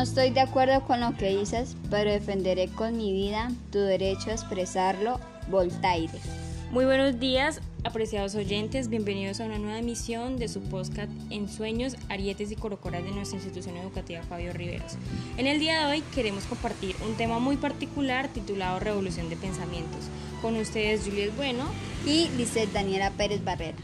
No estoy de acuerdo con lo que dices, pero defenderé con mi vida tu derecho a expresarlo, Voltaire. Muy buenos días, apreciados oyentes. Bienvenidos a una nueva emisión de su podcast En Sueños, Arietes y Corocoras de nuestra institución educativa Fabio Riveros. En el día de hoy queremos compartir un tema muy particular titulado Revolución de Pensamientos. Con ustedes, Juliet Bueno y Lizeth Daniela Pérez Barrera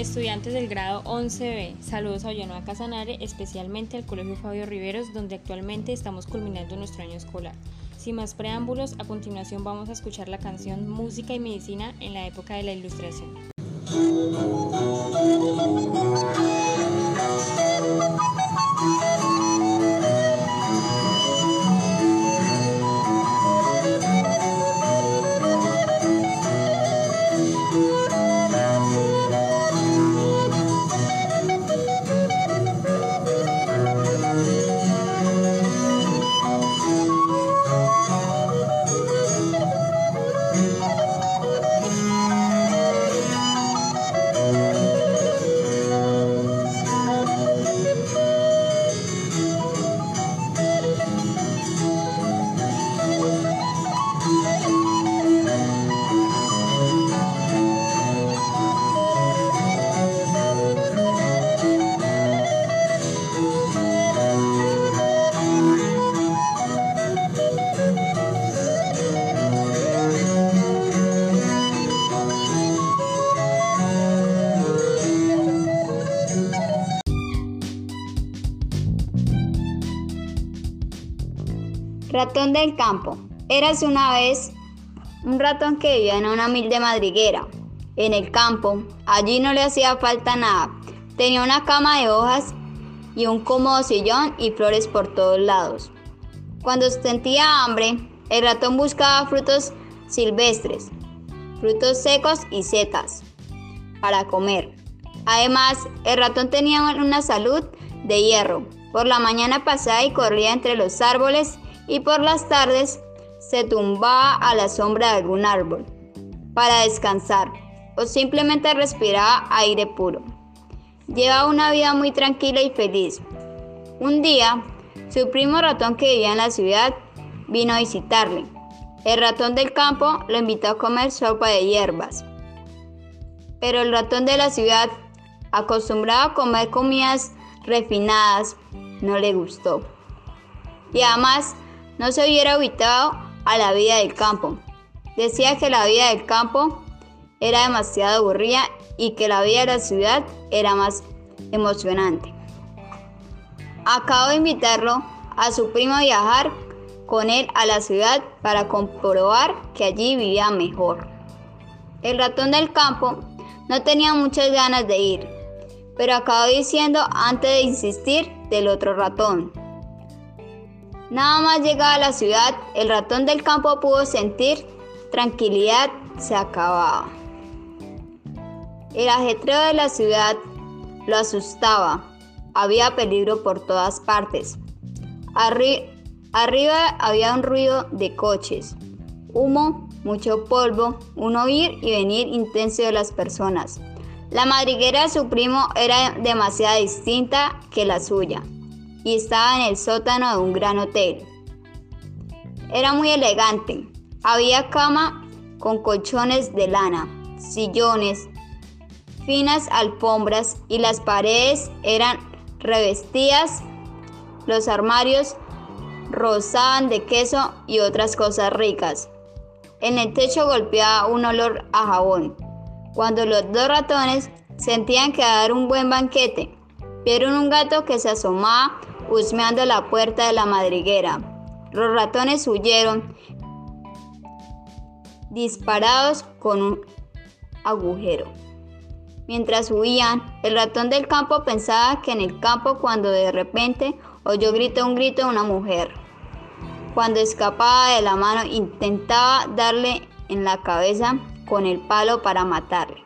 estudiantes del grado 11B. Saludos a Ollanoa Casanare, especialmente al Colegio Fabio Riveros, donde actualmente estamos culminando nuestro año escolar. Sin más preámbulos, a continuación vamos a escuchar la canción Música y Medicina en la época de la Ilustración. Ratón del campo. Érase una vez un ratón que vivía en una humilde madriguera, en el campo. Allí no le hacía falta nada. Tenía una cama de hojas y un cómodo sillón y flores por todos lados. Cuando sentía hambre, el ratón buscaba frutos silvestres, frutos secos y setas para comer. Además, el ratón tenía una salud de hierro. Por la mañana pasaba y corría entre los árboles y por las tardes se tumbaba a la sombra de algún árbol para descansar o simplemente respiraba aire puro. Llevaba una vida muy tranquila y feliz. Un día, su primo ratón que vivía en la ciudad vino a visitarle. El ratón del campo lo invitó a comer sopa de hierbas. Pero el ratón de la ciudad, acostumbrado a comer comidas refinadas, no le gustó. Y además no se hubiera habituado a la vida del campo. Decía que la vida del campo era demasiado aburrida y que la vida de la ciudad era más emocionante. Acabo de invitarlo a su primo a viajar con él a la ciudad para comprobar que allí vivía mejor. El ratón del campo no tenía muchas ganas de ir, pero acabó diciendo antes de insistir del otro ratón. Nada más llegada a la ciudad, el ratón del campo pudo sentir tranquilidad se acababa. El ajetreo de la ciudad lo asustaba. Había peligro por todas partes. arriba había un ruido de coches, humo, mucho polvo, un oír y venir intenso de las personas. La madriguera de su primo era demasiado distinta que la suya y estaba en el sótano de un gran hotel. Era muy elegante. Había cama con colchones de lana, sillones, finas alfombras y las paredes eran revestidas. Los armarios rozaban de queso y otras cosas ricas. En el techo golpeaba un olor a jabón. Cuando los dos ratones sentían que dar un buen banquete, vieron un gato que se asomaba husmeando la puerta de la madriguera. Los ratones huyeron, disparados con un agujero. Mientras huían, el ratón del campo pensaba que en el campo cuando de repente oyó grito un grito de una mujer. Cuando escapaba de la mano intentaba darle en la cabeza con el palo para matarle.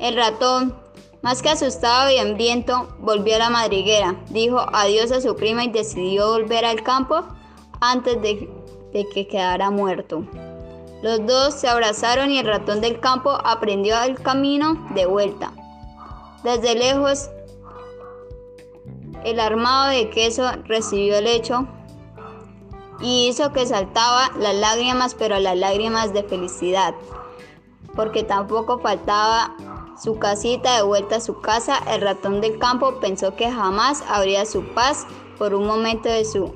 El ratón más que asustado y hambriento, volvió a la madriguera, dijo adiós a su prima y decidió volver al campo antes de, que quedara muerto. Los dos se abrazaron y el ratón del campo aprendió el camino de vuelta. Desde lejos El armado de queso recibió el hecho y hizo que saltaba las lágrimas, pero las lágrimas de felicidad, porque tampoco faltaba su casita de vuelta a su casa. El ratón del campo pensó que jamás habría su paz por un momento de su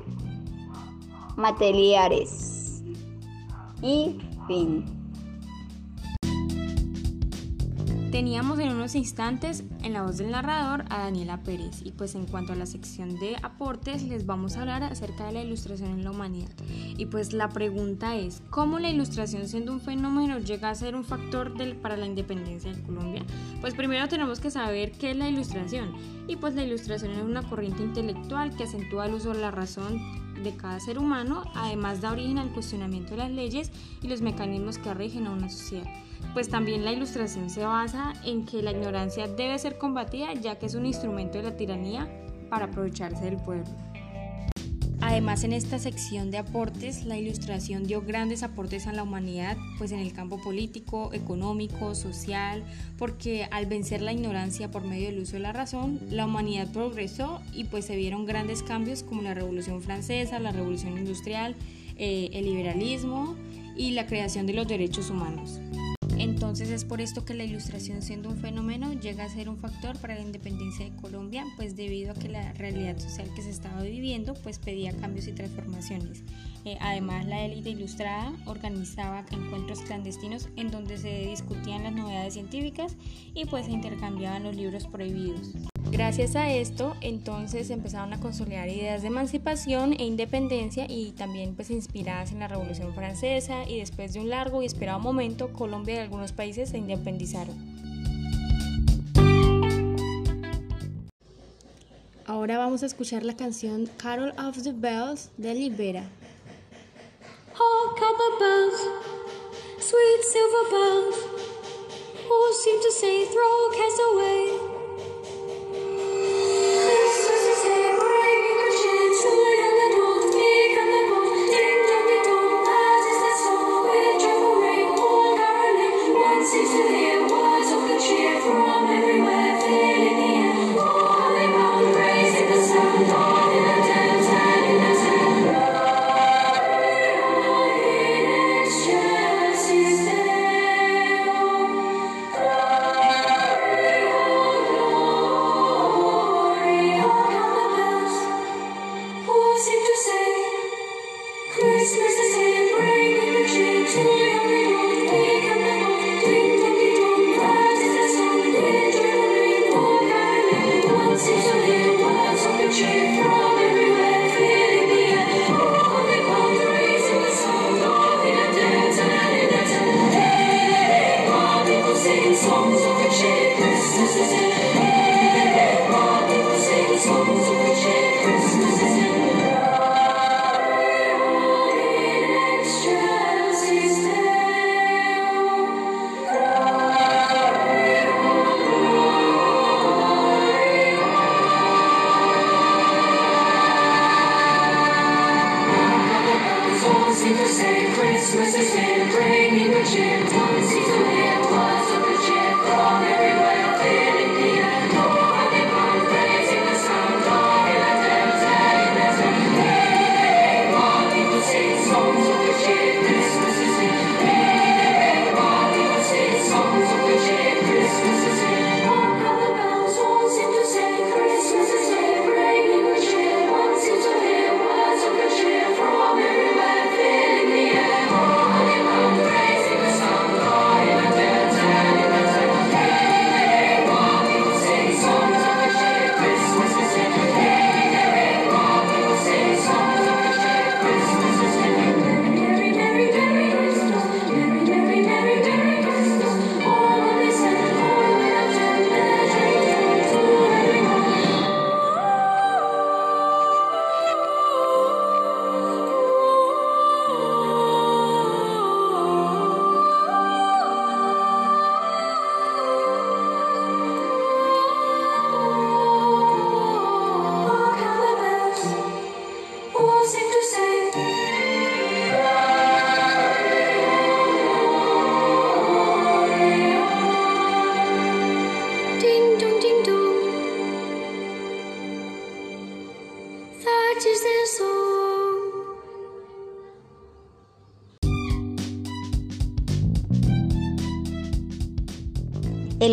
materiales. Y fin. Teníamos en unos instantes en la voz del narrador a Daniela Pérez y pues en cuanto a la sección de aportes les vamos a hablar acerca de la ilustración en la humanidad. Y pues la pregunta es, ¿cómo la ilustración siendo un fenómeno llega a ser un factor para la independencia de Colombia? Pues primero tenemos que saber qué es la ilustración. Y pues la ilustración es una corriente intelectual que acentúa el uso de la razón de cada ser humano, además da origen al cuestionamiento de las leyes y los mecanismos que rigen a una sociedad pues también la ilustración se basa en que la ignorancia debe ser combatida ya que es un instrumento de la tiranía para aprovecharse del pueblo. Además, en esta sección de aportes, la ilustración dio grandes aportes a la humanidad, pues en el campo político, económico, social, porque al vencer la ignorancia por medio del uso de la razón, la humanidad progresó y pues se vieron grandes cambios como la Revolución Francesa, la Revolución Industrial, eh, el liberalismo y la creación de los derechos humanos. Entonces es por esto que la ilustración siendo un fenómeno llega a ser un factor para la independencia de Colombia, pues debido a que la realidad social que se estaba viviendo pues pedía cambios y transformaciones. Eh, además la élite ilustrada organizaba encuentros clandestinos en donde se discutían las novedades científicas y pues se intercambiaban los libros prohibidos. Gracias a esto, entonces empezaron a consolidar ideas de emancipación e independencia y también pues inspiradas en la Revolución Francesa y después de un largo y esperado momento, Colombia y algunos países se independizaron. Ahora vamos a escuchar la canción Carol of the Bells de Libera. At the bells, sweet silver bells, all seem to say throw cares away.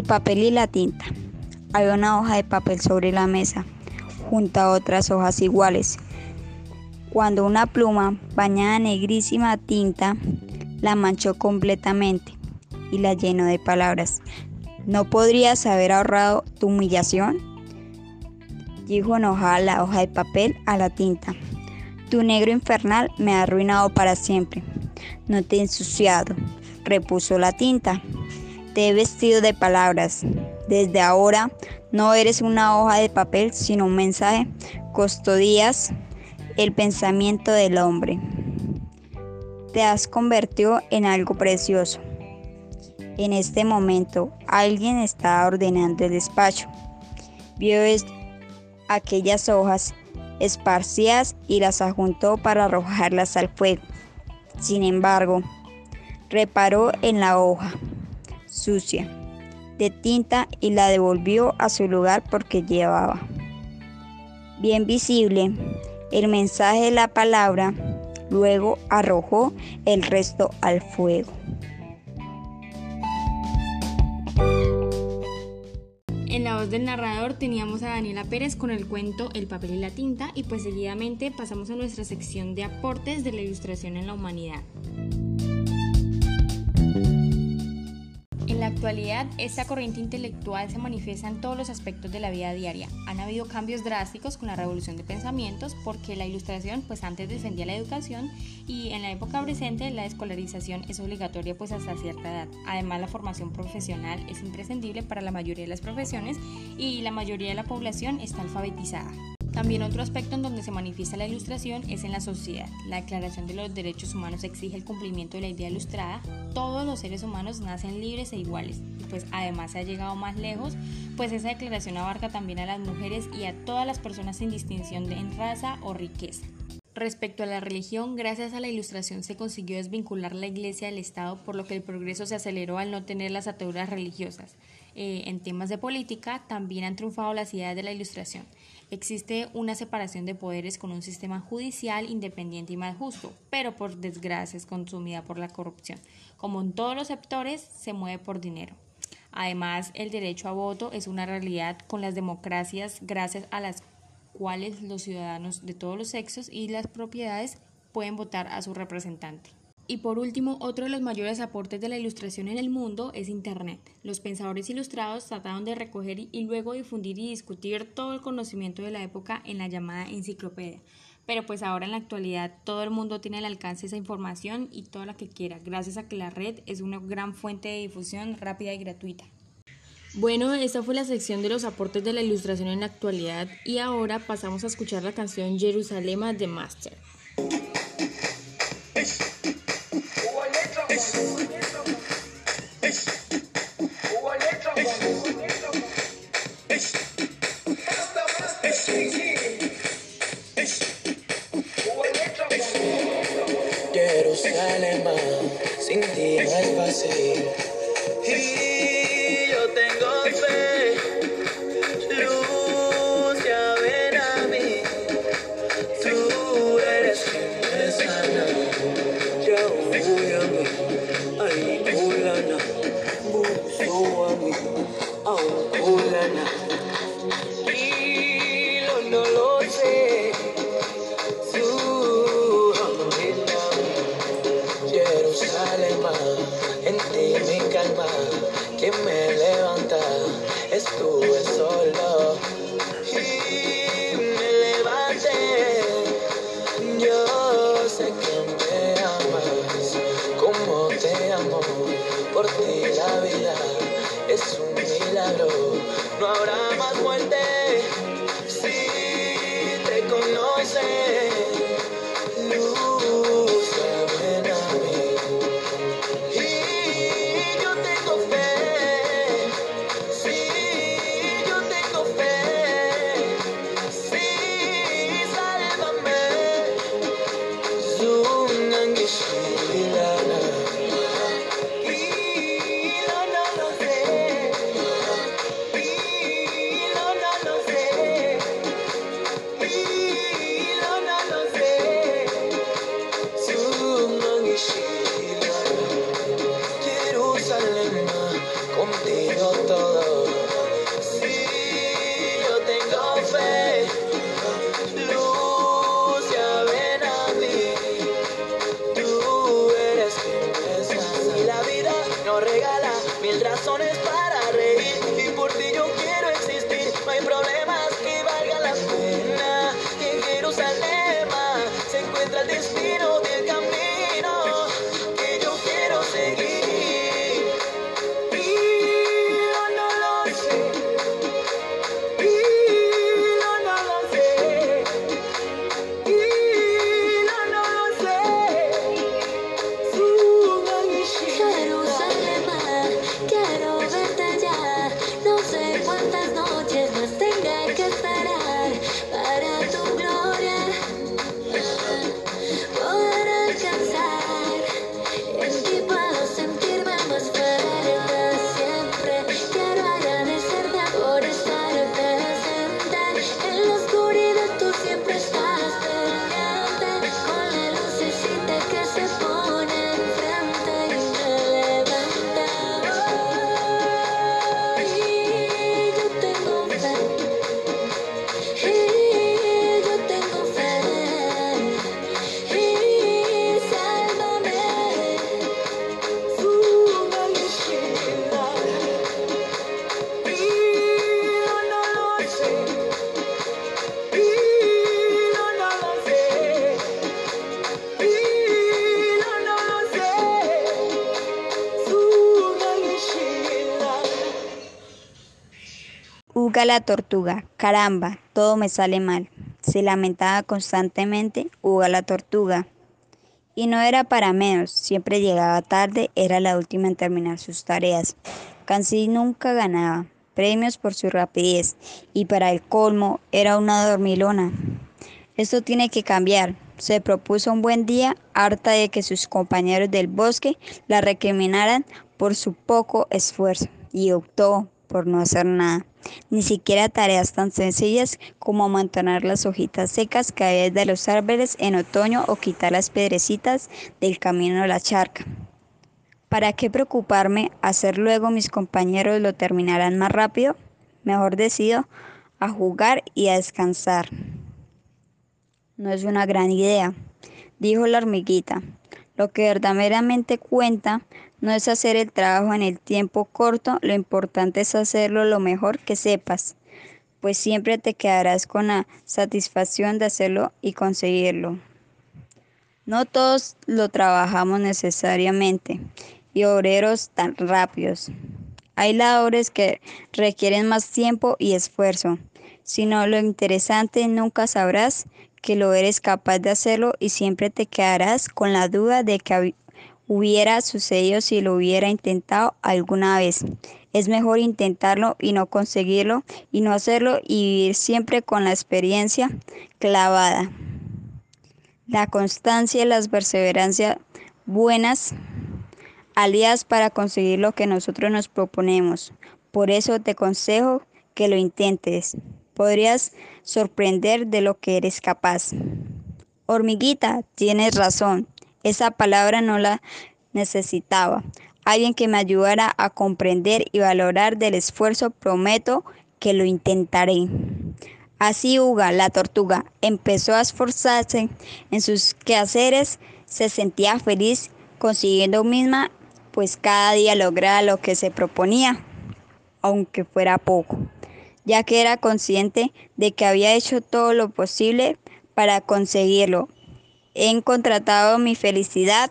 El papel y la tinta. Había una hoja de papel sobre la mesa, junto a otras hojas iguales. Cuando una pluma, bañada en negrísima tinta, la manchó completamente y la llenó de palabras. ¿No podrías haber ahorrado tu humillación? Dijo enojada la hoja de papel a la tinta. Tu negro infernal me ha arruinado para siempre. No te he ensuciado, repuso la tinta. Te he vestido de palabras. Desde ahora no eres una hoja de papel, sino un mensaje. Costó días el pensamiento del hombre. Te has convertido en algo precioso. En este momento alguien está ordenando el despacho. Vio aquellas hojas esparcidas y las ajuntó para arrojarlas al fuego. Sin embargo, reparó en la hoja sucia de tinta y la devolvió a su lugar porque llevaba bien visible el mensaje de la palabra, luego arrojó el resto al fuego. En la voz del narrador teníamos a Daniela Pérez con el cuento El papel y la tinta y pues seguidamente pasamos a nuestra sección de aportes de la ilustración en la humanidad. En la actualidad, esta corriente intelectual se manifiesta en todos los aspectos de la vida diaria. Han habido cambios drásticos con la revolución de pensamientos porque la ilustración pues antes defendía la educación y en la época presente la escolarización es obligatoria pues hasta cierta edad. Además la formación profesional es imprescindible para la mayoría de las profesiones y la mayoría de la población está alfabetizada. También otro aspecto en donde se manifiesta la ilustración es en la sociedad. La Declaración de los Derechos Humanos exige el cumplimiento de la idea ilustrada. Todos los seres humanos nacen libres e iguales. Pues además se ha llegado más lejos, pues esa declaración abarca también a las mujeres y a todas las personas sin distinción de raza o riqueza. Respecto a la religión, gracias a la ilustración se consiguió desvincular la iglesia del Estado, por lo que el progreso se aceleró al no tener las ataduras religiosas. Eh, en temas de política, también han triunfado las ideas de la ilustración. Existe una separación de poderes con un sistema judicial independiente y más justo, pero por desgracia es consumida por la corrupción. Como en todos los sectores, se mueve por dinero. Además, el derecho a voto es una realidad con las democracias gracias a las cuales los ciudadanos de todos los sexos y las propiedades pueden votar a su representante. Y por último, otro de los mayores aportes de la ilustración en el mundo es Internet. Los pensadores ilustrados trataron de recoger y luego difundir y discutir todo el conocimiento de la época en la llamada enciclopedia. Pero pues ahora en la actualidad todo el mundo tiene al alcance esa información y toda la que quiera, gracias a que la red es una gran fuente de difusión rápida y gratuita. Bueno, esta fue la sección de los aportes de la ilustración en la actualidad y ahora pasamos a escuchar la canción Jerusalema de Master. Jerusalén, sin ti no es fácil. Estuve Christ. La tortuga, caramba, todo me sale mal. Se lamentaba constantemente Uga la tortuga. Y no era para menos, siempre llegaba tarde, era la última en terminar sus tareas. Casi nunca ganaba premios por su rapidez y para el colmo era una dormilona. Esto tiene que cambiar. Se propuso un buen día, harta de que sus compañeros del bosque la recriminaran por su poco esfuerzo, y optó por no hacer nada, ni siquiera tareas tan sencillas como amontonar las hojitas secas caídas de los árboles en otoño o quitar las piedrecitas del camino a la charca. ¿Para qué preocuparme hacer luego mis compañeros lo terminarán más rápido? Mejor decido a jugar y a descansar. No es una gran idea, dijo la hormiguita. Lo que verdaderamente cuenta no es hacer el trabajo en el tiempo corto, lo importante es hacerlo lo mejor que sepas, pues siempre te quedarás con la satisfacción de hacerlo y conseguirlo. No todos lo trabajamos necesariamente y obreros tan rápidos. Hay labores que requieren más tiempo y esfuerzo. Si no, lo interesante nunca sabrás que lo eres capaz de hacerlo y siempre te quedarás con la duda de que hubiera sucedido si lo hubiera intentado alguna vez. Es mejor intentarlo y no conseguirlo y no hacerlo y vivir siempre con la experiencia clavada. La constancia y las perseverancias buenas aliadas para conseguir lo que nosotros nos proponemos. Por eso te aconsejo que lo intentes podrías sorprender de lo que eres capaz. Hormiguita, tienes razón. Esa palabra no la necesitaba. Alguien que me ayudara a comprender y valorar del esfuerzo, prometo que lo intentaré. Así Uga, la tortuga, empezó a esforzarse en sus quehaceres, se sentía feliz consiguiendo misma, pues cada día lograba lo que se proponía, aunque fuera poco ya que era consciente de que había hecho todo lo posible para conseguirlo. He encontratado mi felicidad,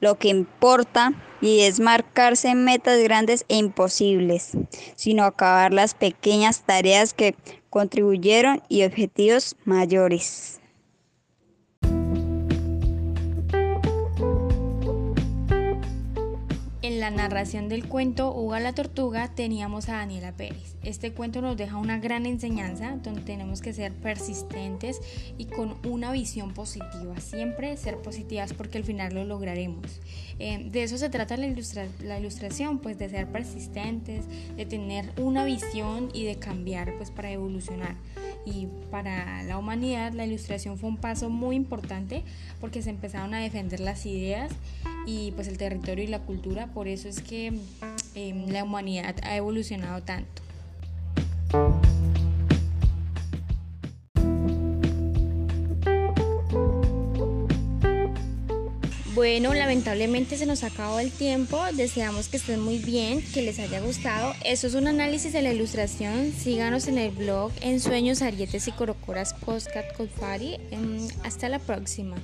lo que importa, y es marcarse metas grandes e imposibles, sino acabar las pequeñas tareas que contribuyeron y objetivos mayores. Narración del cuento Uga la Tortuga teníamos a Daniela Pérez. Este cuento nos deja una gran enseñanza donde tenemos que ser persistentes y con una visión positiva. Siempre ser positivas porque al final lo lograremos. Eh, de eso se trata la, la, ilustración, pues de ser persistentes, de tener una visión y de cambiar pues para evolucionar. Y para la humanidad la ilustración fue un paso muy importante porque se empezaron a defender las ideas y pues el territorio y la cultura. Por eso es que em, la humanidad ha evolucionado tanto. Bueno, lamentablemente se nos acabó el tiempo. Deseamos que estén muy bien, que les haya gustado. Eso es un análisis de la ilustración. Síganos en el blog En Sueños, Arietes y Corocoras Postcat Colfari. Hasta la próxima.